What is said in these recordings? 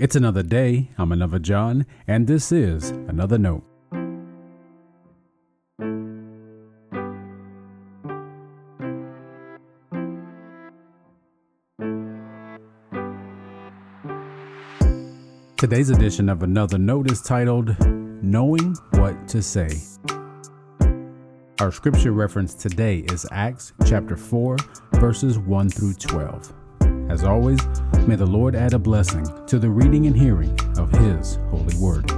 It's another day. I'm another John, and this is another note. Today's edition of Another Note is titled Knowing What to Say. Our scripture reference today is Acts chapter 4, verses 1 through 12. As always, may the Lord add a blessing to the reading and hearing of His holy word.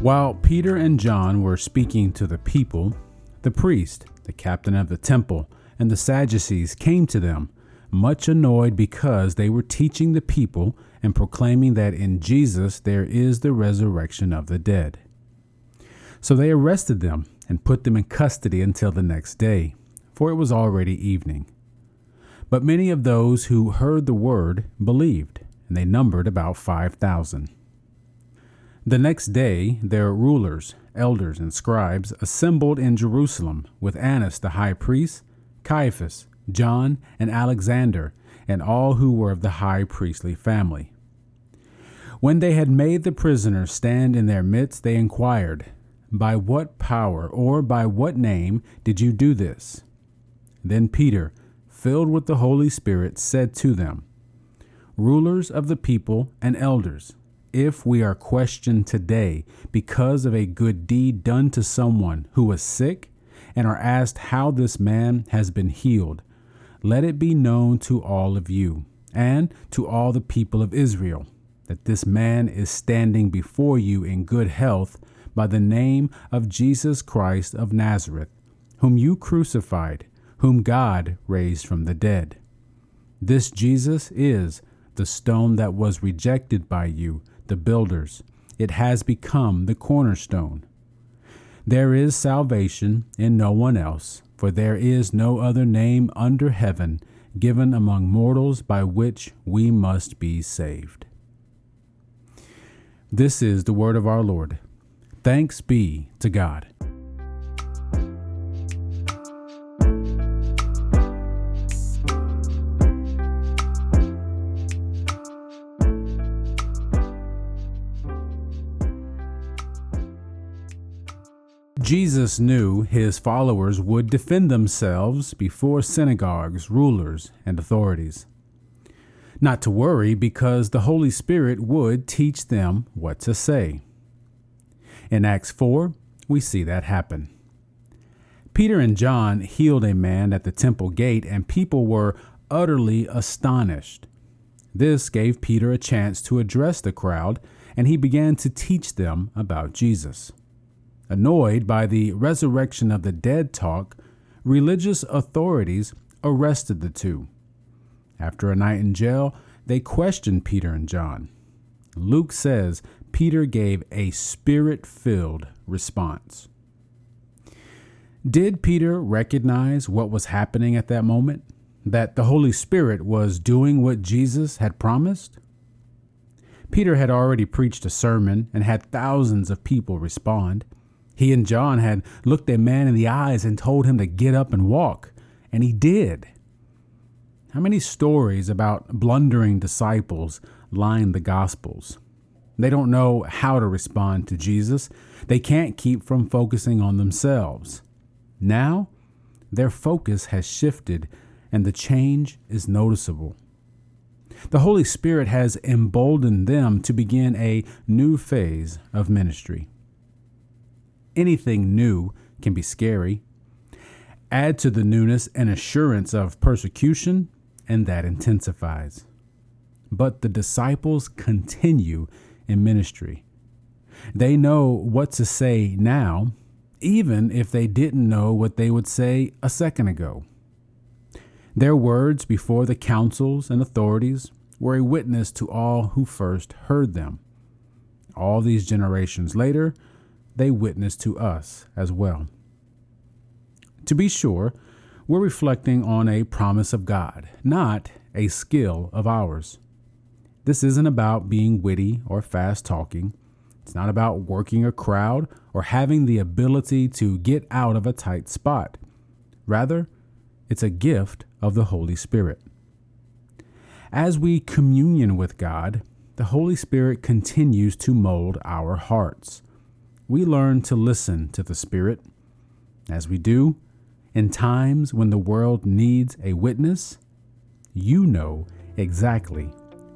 While Peter and John were speaking to the people, the priest, the captain of the temple, and the Sadducees came to them, much annoyed because they were teaching the people and proclaiming that in Jesus there is the resurrection of the dead. So they arrested them and put them in custody until the next day, for it was already evening. But many of those who heard the word believed, and they numbered about 5,000. The next day, their rulers, elders, and scribes assembled in Jerusalem with Annas the high priest, Caiaphas, John, and Alexander, and all who were of the high priestly family. When they had made the prisoners stand in their midst, they inquired, by what power or by what name did you do this? Then Peter, filled with the Holy Spirit, said to them, Rulers of the people and elders, if we are questioned today because of a good deed done to someone who was sick, and are asked how this man has been healed, let it be known to all of you and to all the people of Israel that this man is standing before you in good health by the name of Jesus Christ of Nazareth, whom you crucified, whom God raised from the dead. This Jesus is the stone that was rejected by you, the builders. It has become the cornerstone. There is salvation in no one else, for there is no other name under heaven given among mortals by which we must be saved. This is the word of our Lord. Thanks be to God. Jesus knew his followers would defend themselves before synagogues, rulers, and authorities. Not to worry because the Holy Spirit would teach them what to say. In Acts 4, we see that happen. Peter and John healed a man at the temple gate, and people were utterly astonished. This gave Peter a chance to address the crowd, and he began to teach them about Jesus. Annoyed by the resurrection of the dead talk, religious authorities arrested the two. After a night in jail, they questioned Peter and John. Luke says Peter gave a spirit filled response. Did Peter recognize what was happening at that moment? That the Holy Spirit was doing what Jesus had promised? Peter had already preached a sermon and had thousands of people respond. He and John had looked a man in the eyes and told him to get up and walk, and he did. How many stories about blundering disciples line the Gospels? They don't know how to respond to Jesus. They can't keep from focusing on themselves. Now, their focus has shifted and the change is noticeable. The Holy Spirit has emboldened them to begin a new phase of ministry. Anything new can be scary. Add to the newness an assurance of persecution, and that intensifies. But the disciples continue in ministry. They know what to say now, even if they didn't know what they would say a second ago. Their words before the councils and authorities were a witness to all who first heard them. All these generations later, they witness to us as well. To be sure, we're reflecting on a promise of God, not a skill of ours. This isn't about being witty or fast talking. It's not about working a crowd or having the ability to get out of a tight spot. Rather, it's a gift of the Holy Spirit. As we communion with God, the Holy Spirit continues to mold our hearts. We learn to listen to the Spirit. As we do, in times when the world needs a witness, you know exactly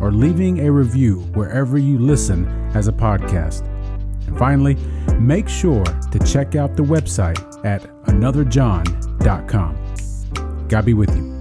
or leaving a review wherever you listen as a podcast. And finally, make sure to check out the website at anotherjohn.com. God be with you.